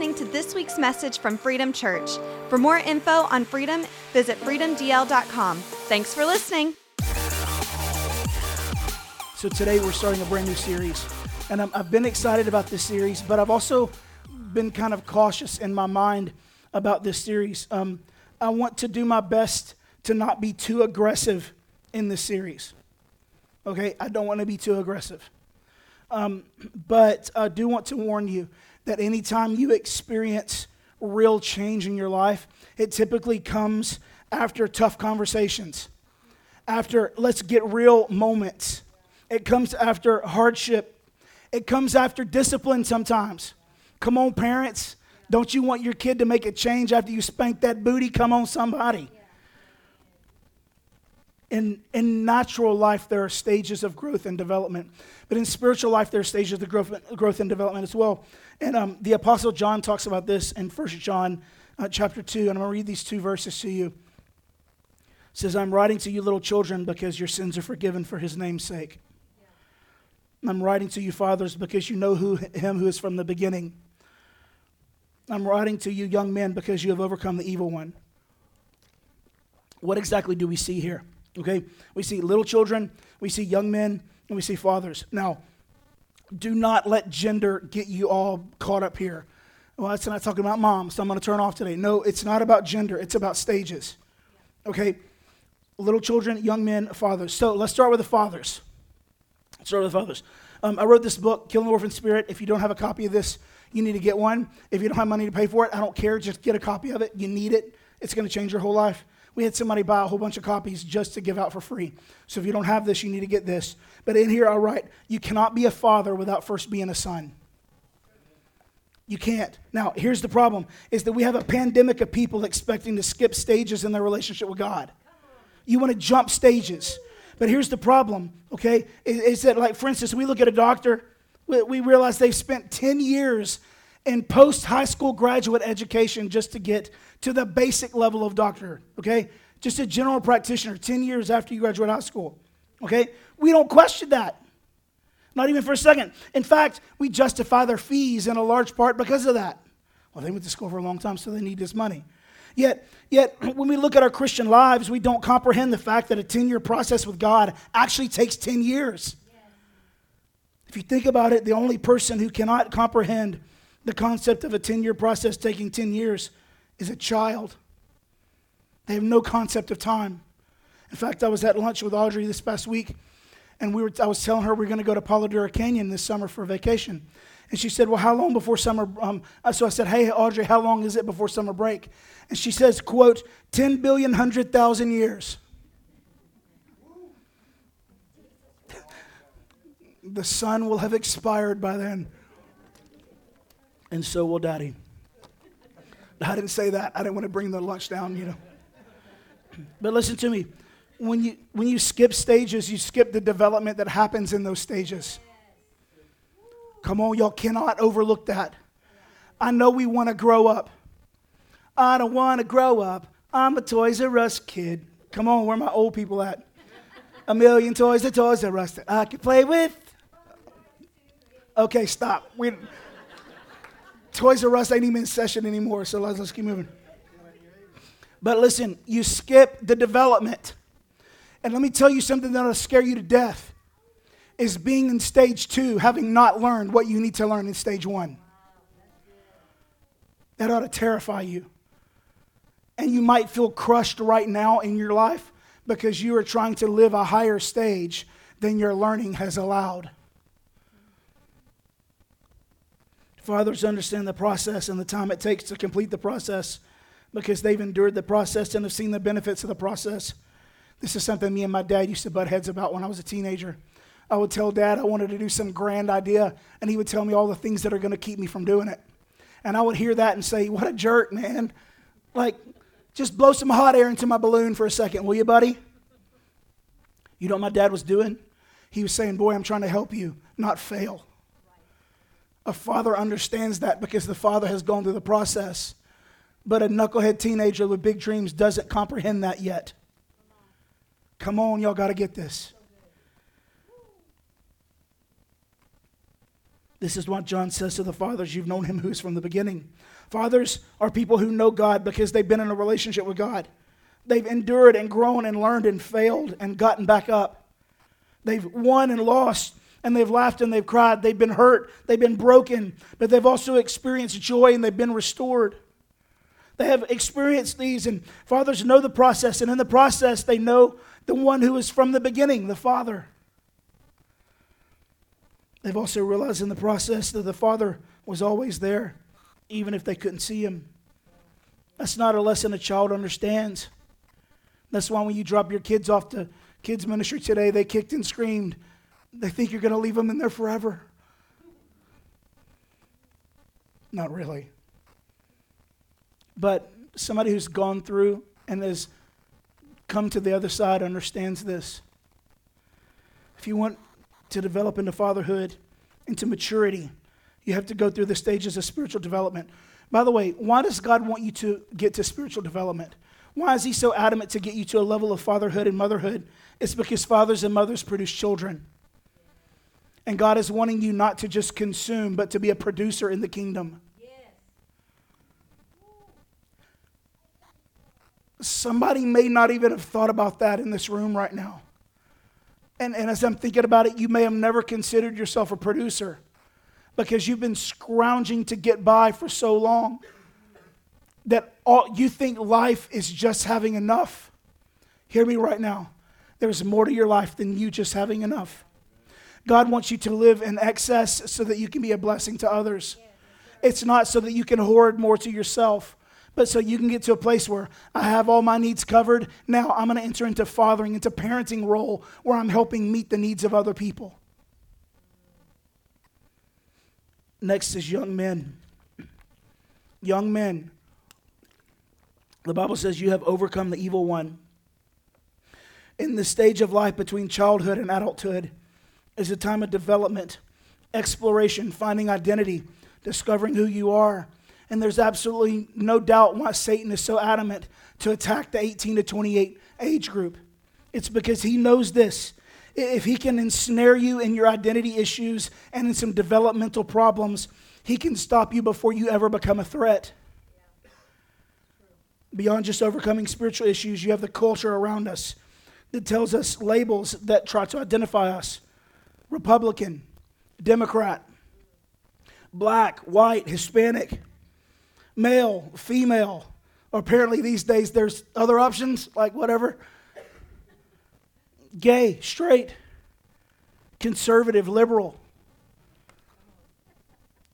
listening to this week's message from Freedom Church. For more info on Freedom, visit freedomdl.com. Thanks for listening. So today we're starting a brand new series. And i have been excited about this series, but I've also been kind of cautious in my mind about this series. Um, I want to do my best to not be too aggressive in this series. Okay? I don't want to be too aggressive. Um, but I do want to warn you that anytime you experience real change in your life, it typically comes after tough conversations, after let's get real moments it comes after hardship. It comes after discipline sometimes. Come on, parents. Don't you want your kid to make a change after you spank that booty? Come on, somebody. In, in natural life, there are stages of growth and development. But in spiritual life, there are stages of growth, growth and development as well. And um, the Apostle John talks about this in 1 John uh, chapter 2. And I'm going to read these two verses to you. It says, I'm writing to you, little children, because your sins are forgiven for his name's sake. I'm writing to you, fathers, because you know who, him who is from the beginning. I'm writing to you, young men, because you have overcome the evil one. What exactly do we see here? Okay, we see little children, we see young men, and we see fathers. Now, do not let gender get you all caught up here. Well, it's not talking about moms, so I'm going to turn off today. No, it's not about gender, it's about stages. Okay, little children, young men, fathers. So let's start with the fathers. Start with others. Um, I wrote this book, Killing the Orphan Spirit. If you don't have a copy of this, you need to get one. If you don't have money to pay for it, I don't care. Just get a copy of it. You need it. It's going to change your whole life. We had somebody buy a whole bunch of copies just to give out for free. So if you don't have this, you need to get this. But in here, I write, you cannot be a father without first being a son. You can't. Now, here's the problem is that we have a pandemic of people expecting to skip stages in their relationship with God. You want to jump stages. But here's the problem, okay? Is that, like, for instance, we look at a doctor, we realize they've spent 10 years in post high school graduate education just to get to the basic level of doctor, okay? Just a general practitioner, 10 years after you graduate high school, okay? We don't question that. Not even for a second. In fact, we justify their fees in a large part because of that. Well, they went to school for a long time, so they need this money. Yet, yet, when we look at our Christian lives, we don't comprehend the fact that a 10 year process with God actually takes 10 years. If you think about it, the only person who cannot comprehend the concept of a 10 year process taking 10 years is a child. They have no concept of time. In fact, I was at lunch with Audrey this past week, and we were, I was telling her we are going to go to Palo Canyon this summer for vacation. And she said, Well, how long before summer? Um, uh, so I said, Hey, Audrey, how long is it before summer break? And she says, quote, 10 billion, 100,000 years. the sun will have expired by then. And so will daddy. I didn't say that. I didn't want to bring the lunch down, you know. But listen to me. When you, when you skip stages, you skip the development that happens in those stages. Come on, y'all cannot overlook that. I know we want to grow up. I don't want to grow up. I'm a Toys R Us kid. Come on, where my old people at? A million toys at Toys R Us that I can play with. Okay, stop. We, toys R Us ain't even in session anymore, so let's, let's keep moving. But listen, you skip the development. And let me tell you something that'll scare you to death is being in stage two, having not learned what you need to learn in stage one. That ought to terrify you. And you might feel crushed right now in your life because you are trying to live a higher stage than your learning has allowed. Fathers understand the process and the time it takes to complete the process because they've endured the process and have seen the benefits of the process. This is something me and my dad used to butt heads about when I was a teenager. I would tell dad I wanted to do some grand idea, and he would tell me all the things that are going to keep me from doing it. And I would hear that and say, What a jerk, man. Like, just blow some hot air into my balloon for a second, will you, buddy? You know what my dad was doing? He was saying, Boy, I'm trying to help you, not fail. A father understands that because the father has gone through the process. But a knucklehead teenager with big dreams doesn't comprehend that yet. Come on, y'all got to get this. This is what John says to the fathers You've known him who is from the beginning. Fathers are people who know God because they've been in a relationship with God. They've endured and grown and learned and failed and gotten back up. They've won and lost and they've laughed and they've cried. They've been hurt, they've been broken, but they've also experienced joy and they've been restored. They have experienced these, and fathers know the process, and in the process, they know the one who is from the beginning, the Father. They've also realized in the process that the Father was always there, even if they couldn't see him. That's not a lesson a child understands. That's why when you drop your kids off to kids' ministry today, they kicked and screamed. They think you're going to leave them in there forever. Not really. But somebody who's gone through and has come to the other side understands this. If you want to develop into fatherhood, into maturity, you have to go through the stages of spiritual development. By the way, why does God want you to get to spiritual development? Why is He so adamant to get you to a level of fatherhood and motherhood? It's because fathers and mothers produce children. And God is wanting you not to just consume, but to be a producer in the kingdom. Somebody may not even have thought about that in this room right now. And, and as I'm thinking about it, you may have never considered yourself a producer because you've been scrounging to get by for so long that all, you think life is just having enough. Hear me right now. There's more to your life than you just having enough. God wants you to live in excess so that you can be a blessing to others. It's not so that you can hoard more to yourself but so you can get to a place where I have all my needs covered. Now I'm going to enter into fathering, into parenting role where I'm helping meet the needs of other people. Next is young men. Young men. The Bible says you have overcome the evil one. In the stage of life between childhood and adulthood is a time of development, exploration, finding identity, discovering who you are and there's absolutely no doubt why Satan is so adamant to attack the 18 to 28 age group. It's because he knows this. If he can ensnare you in your identity issues and in some developmental problems, he can stop you before you ever become a threat. Beyond just overcoming spiritual issues, you have the culture around us that tells us labels that try to identify us Republican, Democrat, black, white, Hispanic male, female. Apparently, these days there's other options, like whatever. Gay, straight, conservative, liberal,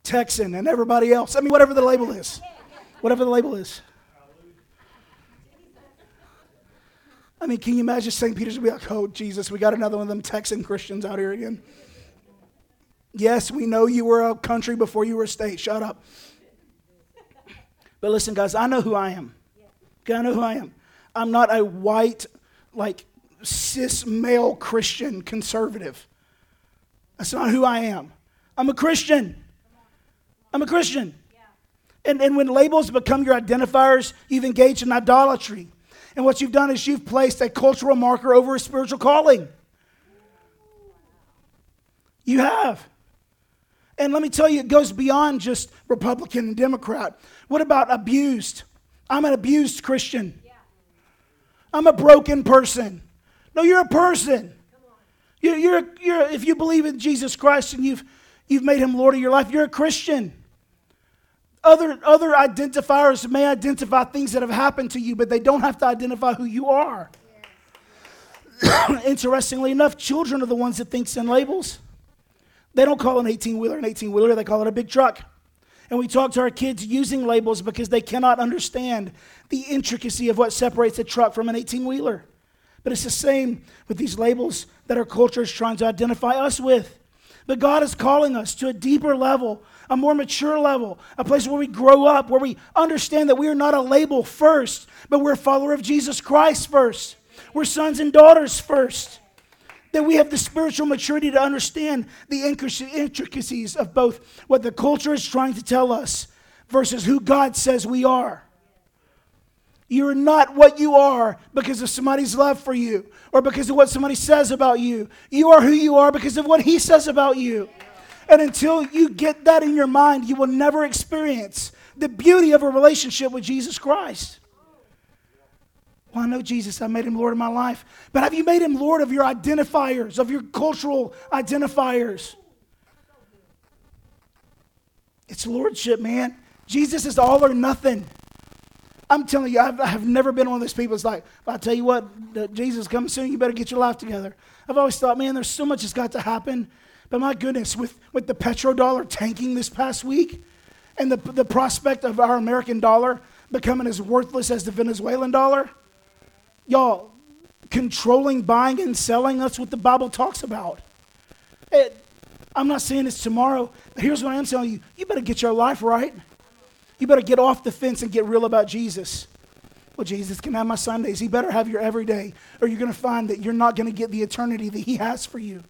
Texan, and everybody else. I mean, whatever the label is. Whatever the label is. I mean, can you imagine St. Peter's be like, oh, Jesus, we got another one of them Texan Christians out here again? Yes, we know you were a country before you were a state. Shut up. But listen, guys, I know who I am. I know who I am. I'm not a white, like, cis male Christian conservative. That's not who I am. I'm a Christian. I'm a Christian. And, and when labels become your identifiers, you've engaged in idolatry. And what you've done is you've placed a cultural marker over a spiritual calling. You have. And let me tell you, it goes beyond just Republican and Democrat. What about abused? I'm an abused Christian. I'm a broken person. No, you're a person. You're, you're, you're, if you believe in Jesus Christ and you've, you've made him Lord of your life, you're a Christian. Other, other identifiers may identify things that have happened to you, but they don't have to identify who you are. Interestingly enough, children are the ones that think in labels. They don't call an 18 wheeler an 18 wheeler, they call it a big truck. And we talk to our kids using labels because they cannot understand the intricacy of what separates a truck from an 18 wheeler. But it's the same with these labels that our culture is trying to identify us with. But God is calling us to a deeper level, a more mature level, a place where we grow up, where we understand that we are not a label first, but we're a follower of Jesus Christ first. We're sons and daughters first that we have the spiritual maturity to understand the intricacies of both what the culture is trying to tell us versus who God says we are. You're not what you are because of somebody's love for you or because of what somebody says about you. You are who you are because of what He says about you. And until you get that in your mind, you will never experience the beauty of a relationship with Jesus Christ. Well, I know Jesus, I made him Lord of my life. But have you made him Lord of your identifiers, of your cultural identifiers? It's lordship, man. Jesus is all or nothing. I'm telling you, I've, I've never been one of those people that's like, I'll tell you what, Jesus comes soon, you better get your life together. I've always thought, man, there's so much that's got to happen. But my goodness, with, with the petrodollar tanking this past week and the, the prospect of our American dollar becoming as worthless as the Venezuelan dollar, y'all, controlling buying and selling, that's what the Bible talks about. It, I'm not saying it's tomorrow. But here's what I am telling you you better get your life right. You better get off the fence and get real about Jesus. Well, Jesus can have my Sundays. He better have your everyday, or you're going to find that you're not going to get the eternity that He has for you.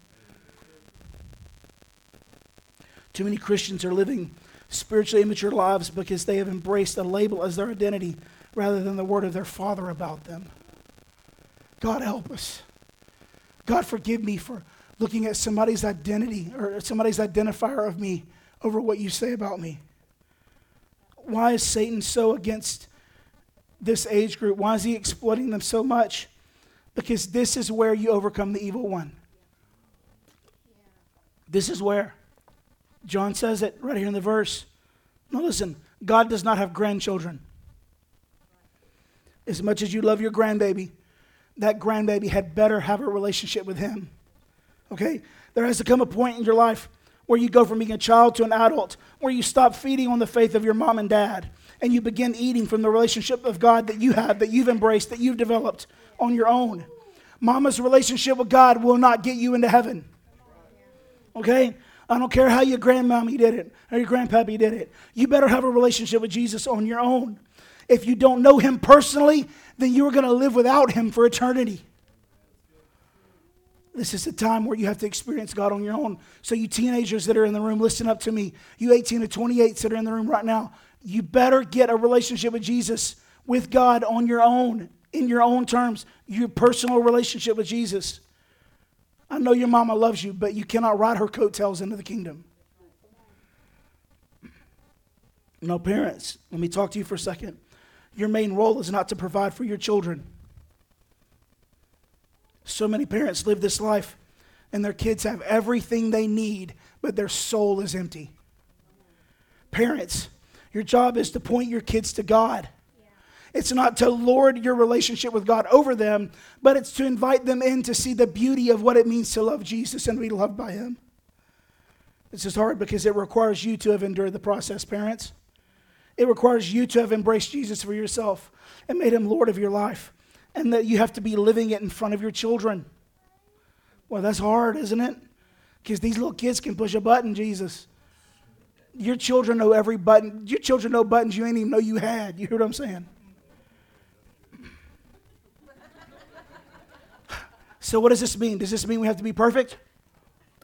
Too many Christians are living spiritually immature lives because they have embraced a label as their identity rather than the word of their Father about them. God help us. God forgive me for looking at somebody's identity or somebody's identifier of me over what you say about me. Why is Satan so against this age group? Why is he exploiting them so much? Because this is where you overcome the evil one. This is where. John says it right here in the verse. Now, listen, God does not have grandchildren. As much as you love your grandbaby, that grandbaby had better have a relationship with him. Okay? There has to come a point in your life where you go from being a child to an adult, where you stop feeding on the faith of your mom and dad, and you begin eating from the relationship of God that you have, that you've embraced, that you've developed on your own. Mama's relationship with God will not get you into heaven. Okay? I don't care how your grandmommy did it or your grandpappy did it. You better have a relationship with Jesus on your own. If you don't know him personally, then you're going to live without him for eternity. This is the time where you have to experience God on your own. So, you teenagers that are in the room, listen up to me. You 18 to 28 that are in the room right now, you better get a relationship with Jesus, with God on your own, in your own terms, your personal relationship with Jesus. I know your mama loves you, but you cannot ride her coattails into the kingdom. No, parents, let me talk to you for a second. Your main role is not to provide for your children. So many parents live this life and their kids have everything they need, but their soul is empty. Parents, your job is to point your kids to God. It's not to lord your relationship with God over them, but it's to invite them in to see the beauty of what it means to love Jesus and be loved by Him. This is hard because it requires you to have endured the process, parents. It requires you to have embraced Jesus for yourself and made Him Lord of your life and that you have to be living it in front of your children. Well, that's hard, isn't it? Because these little kids can push a button, Jesus. Your children know every button. Your children know buttons you ain't even know you had. You hear what I'm saying? So, what does this mean? Does this mean we have to be perfect?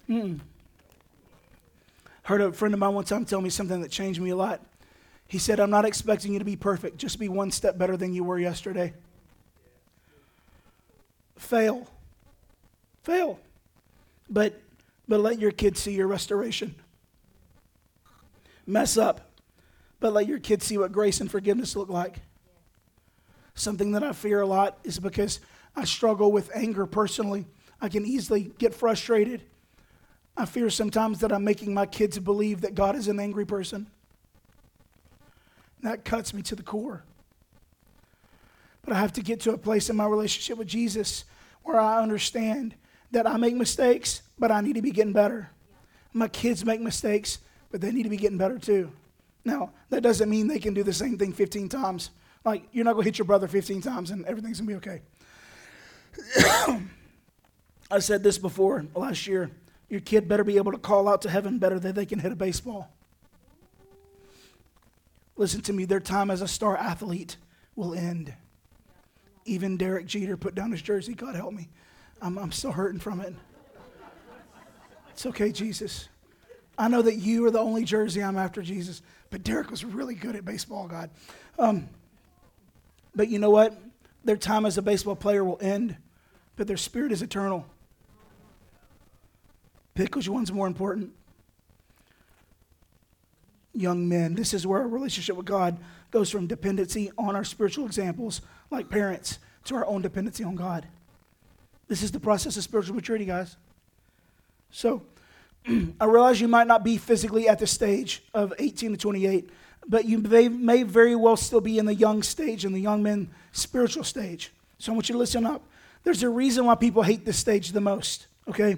Mm. Heard a friend of mine one time tell me something that changed me a lot. He said, I'm not expecting you to be perfect, just be one step better than you were yesterday fail. Fail. But, but let your kids see your restoration. Mess up, but let your kids see what grace and forgiveness look like. Something that I fear a lot is because I struggle with anger personally. I can easily get frustrated. I fear sometimes that I'm making my kids believe that God is an angry person. That cuts me to the core. But I have to get to a place in my relationship with Jesus where I understand that I make mistakes, but I need to be getting better. My kids make mistakes, but they need to be getting better too. Now, that doesn't mean they can do the same thing 15 times. Like, you're not going to hit your brother 15 times and everything's going to be okay. I said this before last year. Your kid better be able to call out to heaven better than they can hit a baseball. Listen to me, their time as a star athlete will end. Even Derek Jeter put down his jersey. God help me. I'm, I'm still hurting from it. It's okay, Jesus. I know that you are the only jersey I'm after, Jesus. But Derek was really good at baseball, God. Um, but you know what? Their time as a baseball player will end, but their spirit is eternal. Pick which one's more important. young men. This is where our relationship with God goes from dependency on our spiritual examples, like parents, to our own dependency on God. This is the process of spiritual maturity, guys. So, I realize you might not be physically at the stage of 18 to 28, but you may, may very well still be in the young stage, in the young men spiritual stage. So I want you to listen up. There's a reason why people hate this stage the most, okay?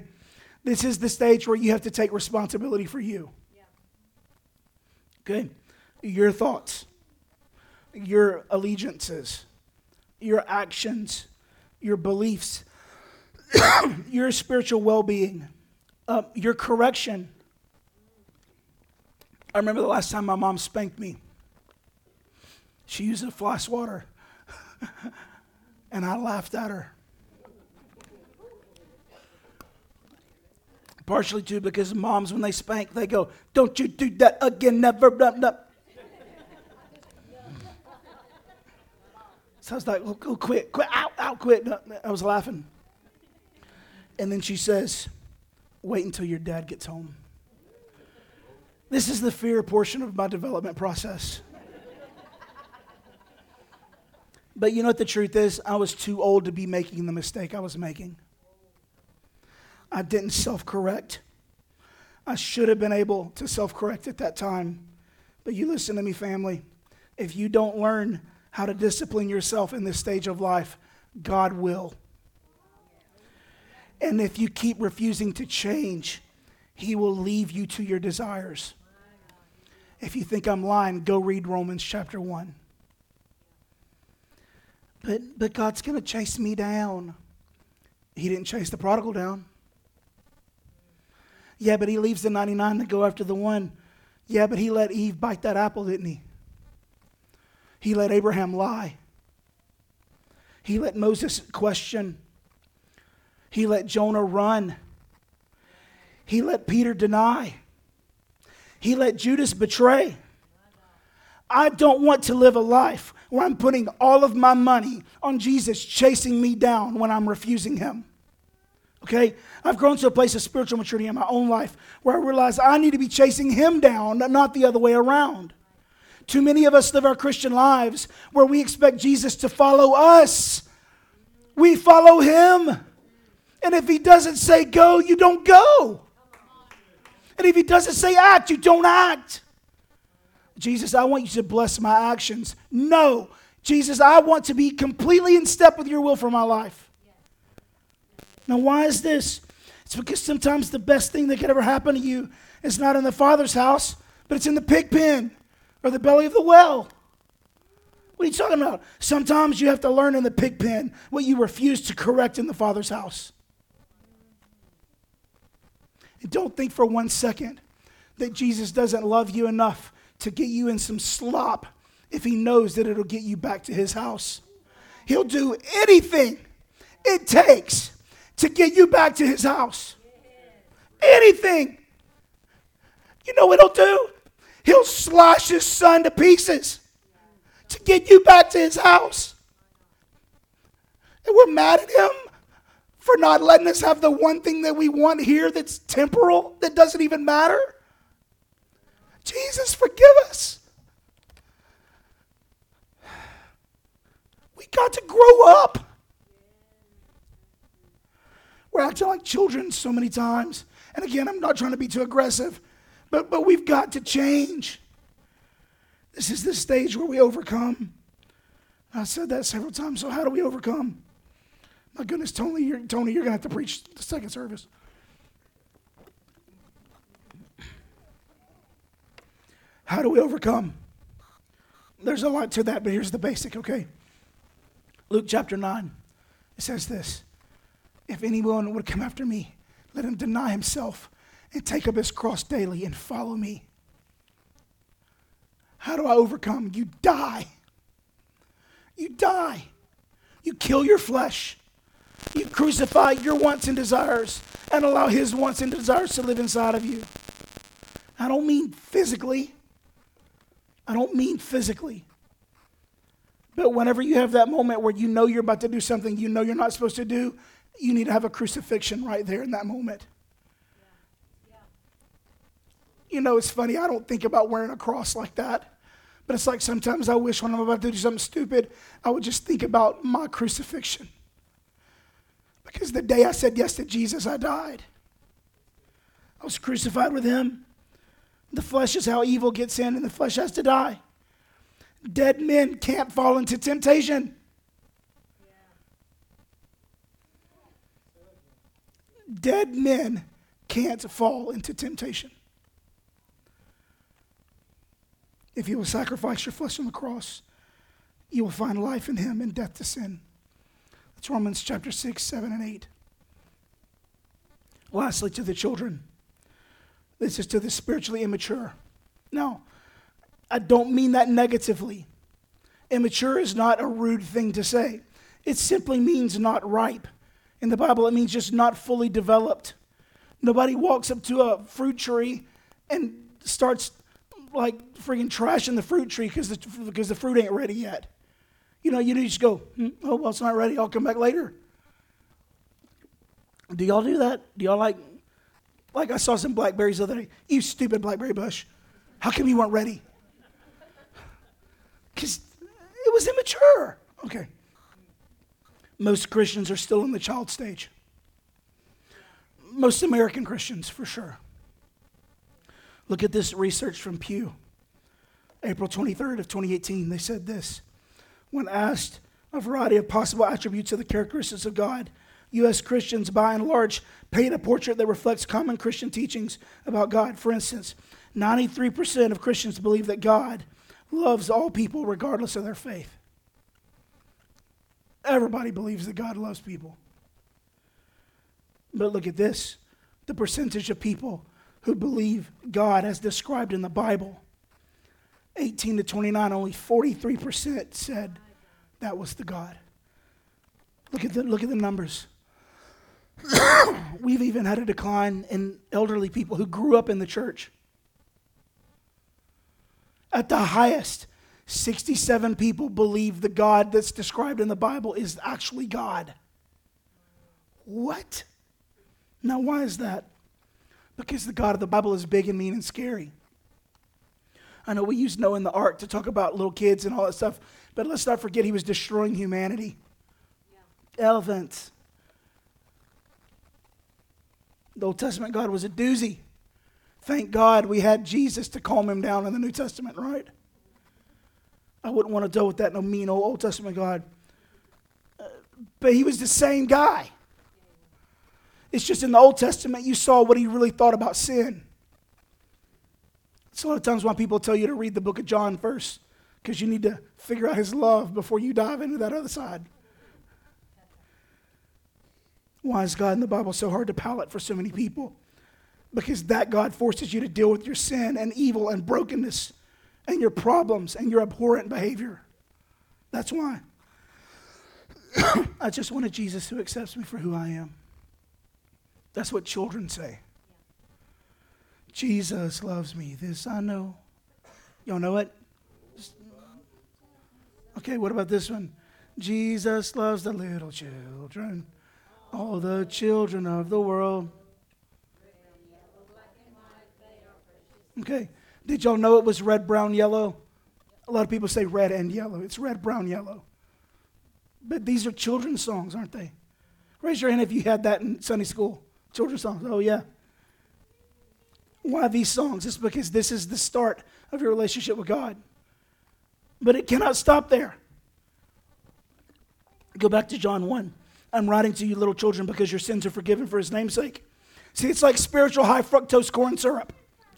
This is the stage where you have to take responsibility for you. Okay? Your thoughts, your allegiances, your actions, your beliefs, your spiritual well being, uh, your correction. I remember the last time my mom spanked me. She used a fly swatter, and I laughed at her. Partially too because moms, when they spank, they go, Don't you do that again, never. So I was like, oh, oh, quit, quit, out, out, quit. I was laughing. And then she says, Wait until your dad gets home. This is the fear portion of my development process. But you know what the truth is? I was too old to be making the mistake I was making. I didn't self correct. I should have been able to self correct at that time. But you listen to me, family. If you don't learn how to discipline yourself in this stage of life, God will. And if you keep refusing to change, He will leave you to your desires. If you think I'm lying, go read Romans chapter 1. But, but God's going to chase me down. He didn't chase the prodigal down. Yeah, but he leaves the 99 to go after the one. Yeah, but he let Eve bite that apple, didn't he? He let Abraham lie. He let Moses question. He let Jonah run. He let Peter deny. He let Judas betray. I don't want to live a life where I'm putting all of my money on Jesus chasing me down when I'm refusing him. Okay? I've grown to a place of spiritual maturity in my own life where I realize I need to be chasing him down, not the other way around. Too many of us live our Christian lives where we expect Jesus to follow us. We follow him. And if he doesn't say go, you don't go. And if he doesn't say act, you don't act. Jesus, I want you to bless my actions. No. Jesus, I want to be completely in step with your will for my life. Now, why is this? It's because sometimes the best thing that could ever happen to you is not in the Father's house, but it's in the pig pen or the belly of the well. What are you talking about? Sometimes you have to learn in the pig pen what you refuse to correct in the Father's house. And don't think for one second that Jesus doesn't love you enough to get you in some slop if he knows that it'll get you back to his house. He'll do anything it takes to get you back to his house. Anything. You know what he'll do? He'll slash his son to pieces to get you back to his house. And we're mad at him for not letting us have the one thing that we want here that's temporal, that doesn't even matter. Jesus, forgive us. We got to grow up. We're acting like children so many times. And again, I'm not trying to be too aggressive, but, but we've got to change. This is the stage where we overcome. I said that several times. So, how do we overcome? My goodness, Tony, you're, Tony, you're going to have to preach the second service. How do we overcome? There's a lot to that, but here's the basic, okay? Luke chapter 9, it says this if anyone would come after me, let him deny himself and take up his cross daily and follow me. How do I overcome? You die. You die. You kill your flesh. You crucify your wants and desires and allow his wants and desires to live inside of you. I don't mean physically. I don't mean physically. But whenever you have that moment where you know you're about to do something you know you're not supposed to do, you need to have a crucifixion right there in that moment. You know, it's funny, I don't think about wearing a cross like that. But it's like sometimes I wish when I'm about to do something stupid, I would just think about my crucifixion. Because the day I said yes to Jesus, I died. I was crucified with him. The flesh is how evil gets in, and the flesh has to die. Dead men can't fall into temptation. Dead men can't fall into temptation. If you will sacrifice your flesh on the cross, you will find life in him and death to sin. That's Romans chapter 6, 7, and 8. Lastly, to the children. This is to the spiritually immature. No, I don't mean that negatively. Immature is not a rude thing to say, it simply means not ripe. In the Bible, it means just not fully developed. Nobody walks up to a fruit tree and starts like freaking trashing the fruit tree because the, because the fruit ain't ready yet. You know, you just go, hmm, oh, well, it's not ready. I'll come back later. Do y'all do that? Do y'all like, like I saw some blackberries the other day. You stupid blackberry bush. How come you weren't ready? Because it was immature. Okay. Most Christians are still in the child stage. Most American Christians, for sure. Look at this research from Pew. April 23rd of 2018, they said this. When asked a variety of possible attributes of the characteristics of God, U.S. Christians, by and large, paint a portrait that reflects common Christian teachings about God. For instance, 93% of Christians believe that God loves all people regardless of their faith. Everybody believes that God loves people. But look at this the percentage of people who believe God as described in the Bible. 18 to 29, only 43% said that was the God. Look at the, look at the numbers. We've even had a decline in elderly people who grew up in the church. At the highest, 67 people believe the God that's described in the Bible is actually God. What? Now, why is that? Because the God of the Bible is big and mean and scary. I know we use Noah in the ark to talk about little kids and all that stuff, but let's not forget he was destroying humanity. Yeah. Elephants. The Old Testament God was a doozy. Thank God we had Jesus to calm him down in the New Testament, right? I wouldn't want to deal with that no mean old Old Testament God. Uh, but he was the same guy. It's just in the Old Testament you saw what he really thought about sin. It's a lot of times why people tell you to read the book of John first, because you need to figure out his love before you dive into that other side. Why is God in the Bible so hard to palate for so many people? Because that God forces you to deal with your sin and evil and brokenness and your problems and your abhorrent behavior. That's why. I just wanted Jesus who accepts me for who I am. That's what children say. Jesus loves me. This I know. Y'all know it? Okay, what about this one? Jesus loves the little children, all the children of the world. Okay, did y'all know it was red, brown, yellow? A lot of people say red and yellow. It's red, brown, yellow. But these are children's songs, aren't they? Raise your hand if you had that in Sunday school. Children's songs. Oh, yeah. Why these songs? It's because this is the start of your relationship with God. But it cannot stop there. Go back to John 1. I'm writing to you, little children, because your sins are forgiven for his name's sake. See, it's like spiritual high fructose corn syrup.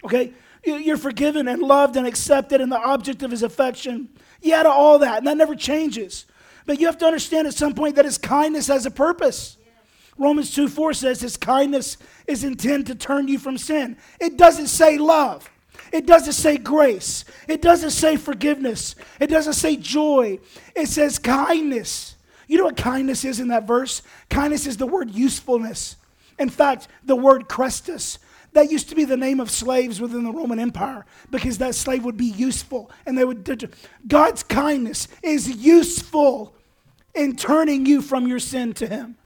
Okay? You're forgiven and loved and accepted and the object of his affection. Yeah, to all that, and that never changes. But you have to understand at some point that his kindness has a purpose. Romans 2 4 says his kindness is intended to turn you from sin. It doesn't say love. It doesn't say grace. It doesn't say forgiveness. It doesn't say joy. It says kindness. You know what kindness is in that verse? Kindness is the word usefulness. In fact, the word Christus. That used to be the name of slaves within the Roman Empire because that slave would be useful. And they would God's kindness is useful in turning you from your sin to him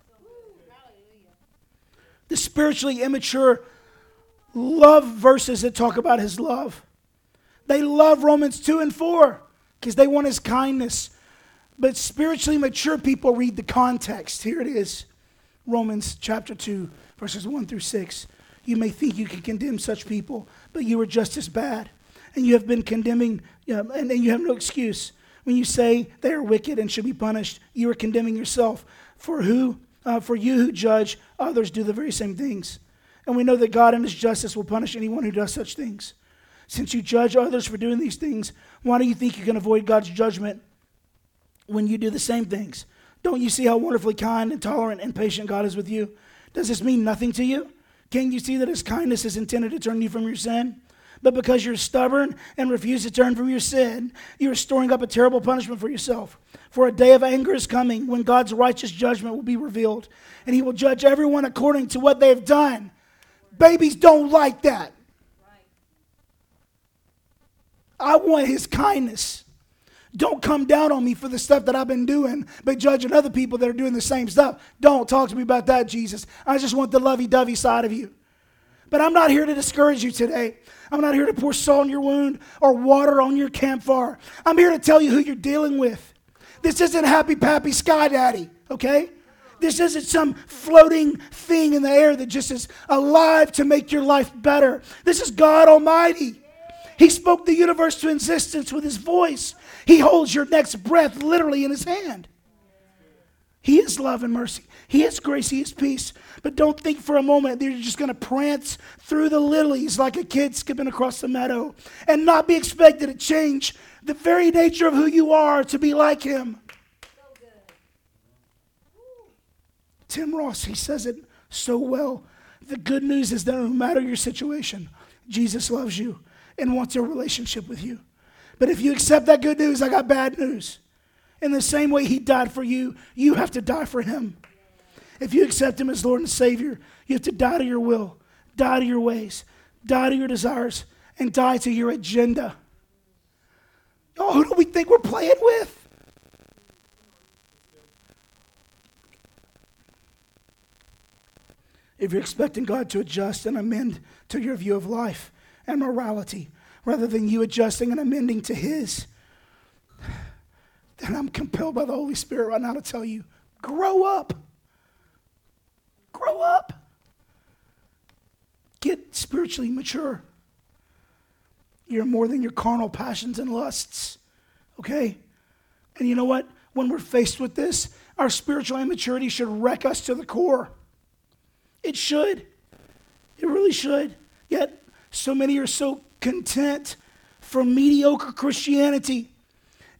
the spiritually immature love verses that talk about his love. They love Romans 2 and 4 because they want his kindness. But spiritually mature people read the context. Here it is Romans chapter 2, verses 1 through 6. You may think you can condemn such people, but you are just as bad. And you have been condemning, you know, and, and you have no excuse. When you say they are wicked and should be punished, you are condemning yourself. For who, uh, for you who judge, others do the very same things. And we know that God in His justice will punish anyone who does such things. Since you judge others for doing these things, why do you think you can avoid God's judgment when you do the same things? Don't you see how wonderfully kind and tolerant and patient God is with you? Does this mean nothing to you? Can't you see that His kindness is intended to turn you from your sin? But because you're stubborn and refuse to turn from your sin, you are storing up a terrible punishment for yourself. For a day of anger is coming when God's righteous judgment will be revealed, and He will judge everyone according to what they have done. Babies don't like that. I want His kindness. Don't come down on me for the stuff that I've been doing, but judging other people that are doing the same stuff. Don't talk to me about that, Jesus. I just want the lovey dovey side of you. But I'm not here to discourage you today. I'm not here to pour salt on your wound or water on your campfire. I'm here to tell you who you're dealing with. This isn't Happy Pappy Sky Daddy, okay? This isn't some floating thing in the air that just is alive to make your life better. This is God Almighty. He spoke the universe to existence with his voice. He holds your next breath literally in his hand. He is love and mercy. He is grace. He is peace. But don't think for a moment that you're just going to prance through the lilies like a kid skipping across the meadow and not be expected to change the very nature of who you are to be like him. Tim Ross, he says it so well. The good news is that no matter your situation, Jesus loves you and wants a relationship with you. But if you accept that good news, I got bad news. In the same way he died for you, you have to die for him. If you accept him as Lord and Savior, you have to die to your will, die to your ways, die to your desires, and die to your agenda. Oh, who do we think we're playing with? If you're expecting God to adjust and amend to your view of life and morality, rather than you adjusting and amending to His, then I'm compelled by the Holy Spirit right now to tell you grow up. Grow up. Get spiritually mature. You're more than your carnal passions and lusts. Okay? And you know what? When we're faced with this, our spiritual immaturity should wreck us to the core. It should. It really should. Yet, so many are so content for mediocre Christianity.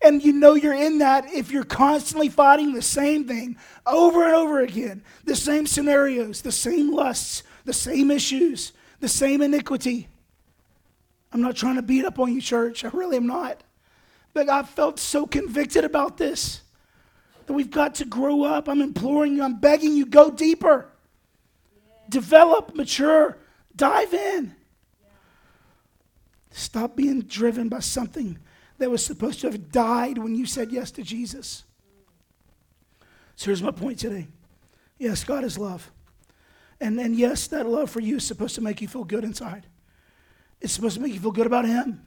And you know you're in that if you're constantly fighting the same thing over and over again, the same scenarios, the same lusts, the same issues, the same iniquity. I'm not trying to beat up on you, church. I really am not. But I felt so convicted about this that we've got to grow up. I'm imploring you, I'm begging you, go deeper. Develop, mature, dive in. Stop being driven by something that was supposed to have died when you said yes to Jesus. So here's my point today. Yes, God is love. And, and yes, that love for you is supposed to make you feel good inside. It's supposed to make you feel good about Him.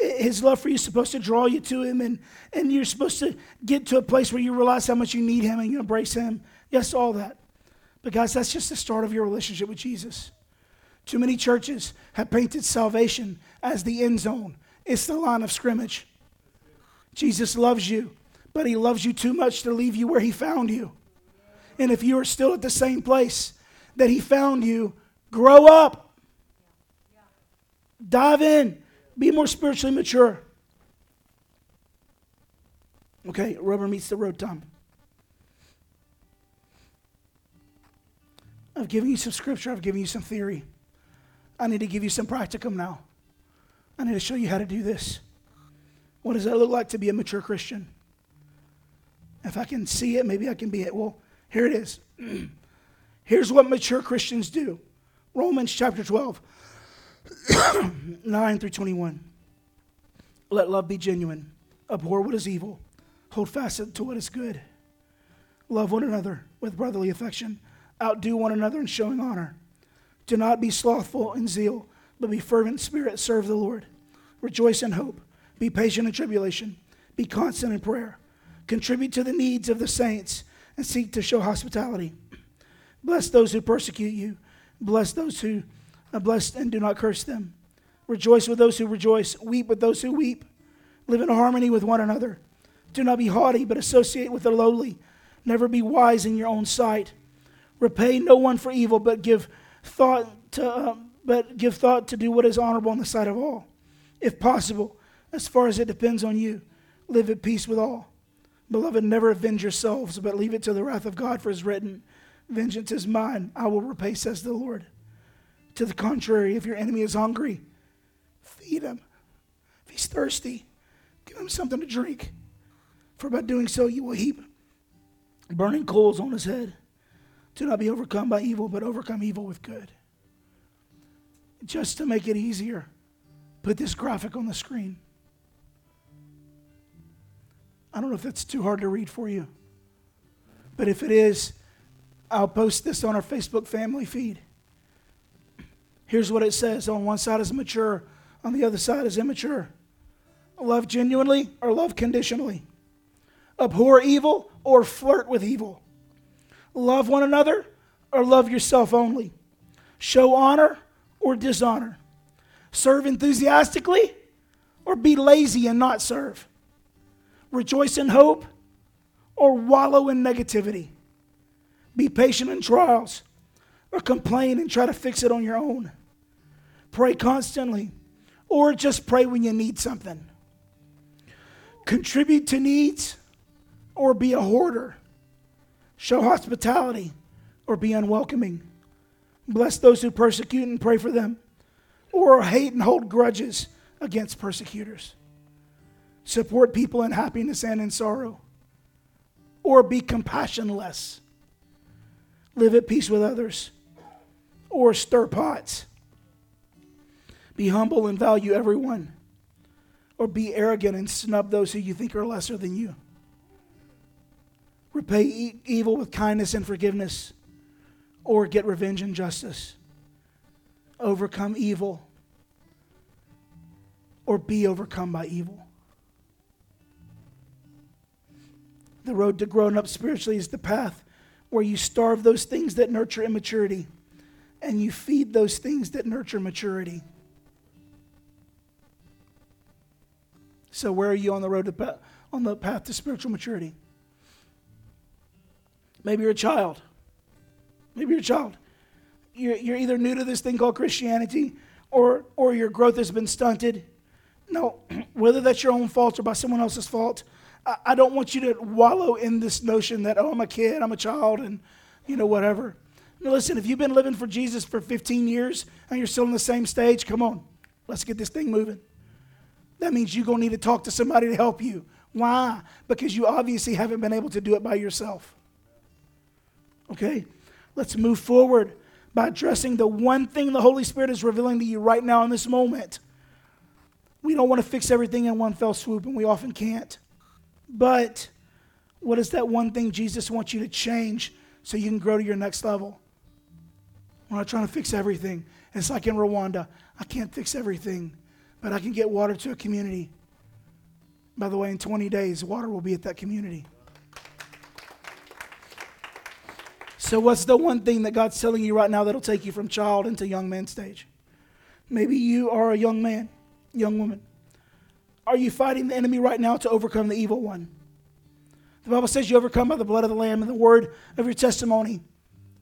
His love for you is supposed to draw you to Him, and, and you're supposed to get to a place where you realize how much you need Him and you embrace Him. Yes, all that. But, guys, that's just the start of your relationship with Jesus. Too many churches have painted salvation as the end zone, it's the line of scrimmage. Jesus loves you, but He loves you too much to leave you where He found you. And if you are still at the same place that He found you, grow up. Dive in. Be more spiritually mature. Okay, rubber meets the road time. I've given you some scripture, I've given you some theory. I need to give you some practicum now. I need to show you how to do this. What does that look like to be a mature Christian? If I can see it, maybe I can be it. Well, here it is. Here's what mature Christians do Romans chapter 12, 9 through 21. Let love be genuine, abhor what is evil, hold fast to what is good. Love one another with brotherly affection, outdo one another in showing honor. Do not be slothful in zeal, but be fervent in spirit. Serve the Lord. Rejoice in hope. Be patient in tribulation. Be constant in prayer. Contribute to the needs of the saints and seek to show hospitality. Bless those who persecute you. Bless those who are blessed and do not curse them. Rejoice with those who rejoice. Weep with those who weep. Live in harmony with one another. Do not be haughty, but associate with the lowly. Never be wise in your own sight. Repay no one for evil, but give thought to, uh, but give thought to do what is honorable in the sight of all. If possible, as far as it depends on you, live at peace with all. Beloved, never avenge yourselves, but leave it to the wrath of God, for it is written, Vengeance is mine, I will repay, says the Lord. To the contrary, if your enemy is hungry, feed him. If he's thirsty, give him something to drink. For by doing so, you will heap burning coals on his head. Do not be overcome by evil, but overcome evil with good. Just to make it easier, put this graphic on the screen. I don't know if that's too hard to read for you, but if it is, I'll post this on our Facebook family feed. Here's what it says on one side is mature, on the other side is immature. Love genuinely or love conditionally. Abhor evil or flirt with evil. Love one another or love yourself only. Show honor or dishonor. Serve enthusiastically or be lazy and not serve. Rejoice in hope or wallow in negativity. Be patient in trials or complain and try to fix it on your own. Pray constantly or just pray when you need something. Contribute to needs or be a hoarder. Show hospitality or be unwelcoming. Bless those who persecute and pray for them, or hate and hold grudges against persecutors. Support people in happiness and in sorrow, or be compassionless. Live at peace with others, or stir pots. Be humble and value everyone, or be arrogant and snub those who you think are lesser than you. Repay e- evil with kindness and forgiveness, or get revenge and justice. Overcome evil, or be overcome by evil. The road to growing up spiritually is the path where you starve those things that nurture immaturity and you feed those things that nurture maturity. So, where are you on the road to on the path to spiritual maturity? Maybe you're a child. Maybe you're a child. You're, you're either new to this thing called Christianity or, or your growth has been stunted. No, whether that's your own fault or by someone else's fault, I, I don't want you to wallow in this notion that, oh, I'm a kid, I'm a child, and, you know, whatever. Now, listen, if you've been living for Jesus for 15 years and you're still in the same stage, come on, let's get this thing moving. That means you're going to need to talk to somebody to help you. Why? Because you obviously haven't been able to do it by yourself. Okay? Let's move forward by addressing the one thing the Holy Spirit is revealing to you right now in this moment. We don't want to fix everything in one fell swoop, and we often can't. But what is that one thing Jesus wants you to change so you can grow to your next level? We're not trying to fix everything. It's like in Rwanda. I can't fix everything, but I can get water to a community. By the way, in 20 days, water will be at that community. So, what's the one thing that God's telling you right now that'll take you from child into young man stage? Maybe you are a young man, young woman. Are you fighting the enemy right now to overcome the evil one? The Bible says you overcome by the blood of the Lamb and the word of your testimony.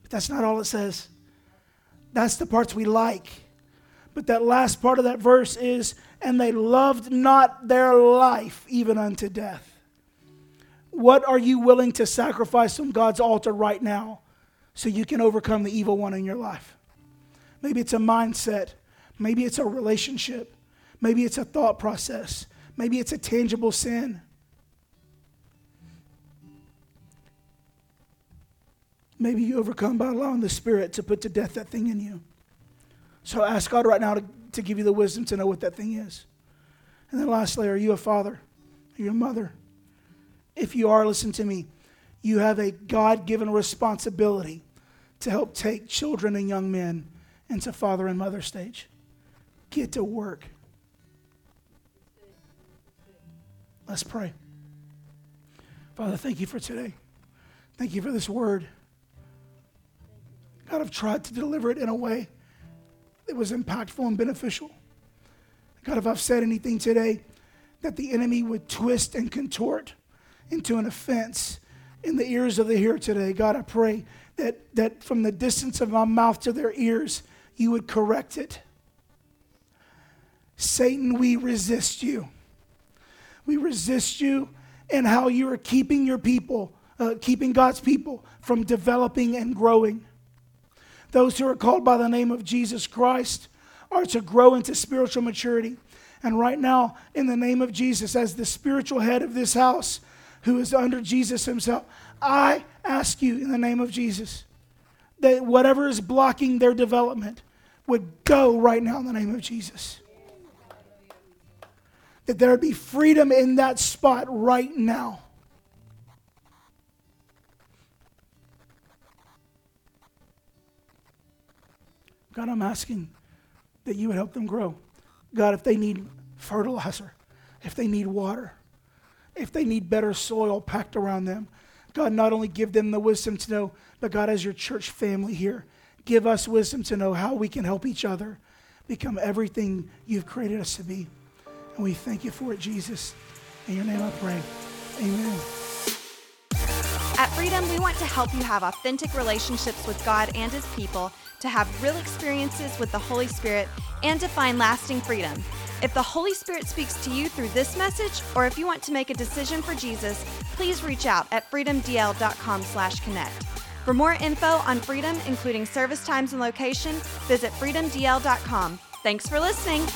But that's not all it says. That's the parts we like. But that last part of that verse is, and they loved not their life even unto death. What are you willing to sacrifice on God's altar right now so you can overcome the evil one in your life. Maybe it's a mindset, maybe it's a relationship, maybe it's a thought process, maybe it's a tangible sin. Maybe you overcome by allowing the Spirit to put to death that thing in you. So ask God right now to, to give you the wisdom to know what that thing is. And then lastly, are you a father? Are you a mother? If you are, listen to me. You have a God given responsibility to help take children and young men into father and mother stage. Get to work. Let's pray. Father, thank you for today. Thank you for this word. God, I've tried to deliver it in a way that was impactful and beneficial. God, if I've said anything today that the enemy would twist and contort into an offense in the ears of the hearer today, God, I pray that, that from the distance of my mouth to their ears, you would correct it. Satan, we resist you. We resist you and how you are keeping your people, uh, keeping God's people from developing and growing. Those who are called by the name of Jesus Christ are to grow into spiritual maturity. And right now, in the name of Jesus, as the spiritual head of this house, who is under Jesus himself, I ask you in the name of Jesus that whatever is blocking their development would go right now in the name of Jesus. That there would be freedom in that spot right now. God, I'm asking that you would help them grow. God, if they need fertilizer, if they need water, if they need better soil packed around them, God, not only give them the wisdom to know, but God, as your church family here, give us wisdom to know how we can help each other become everything you've created us to be. And we thank you for it, Jesus. In your name I pray. Amen. At Freedom, we want to help you have authentic relationships with God and His people, to have real experiences with the Holy Spirit, and to find lasting freedom. If the Holy Spirit speaks to you through this message, or if you want to make a decision for Jesus, please reach out at freedomdl.com/connect. For more info on Freedom, including service times and location, visit freedomdl.com. Thanks for listening.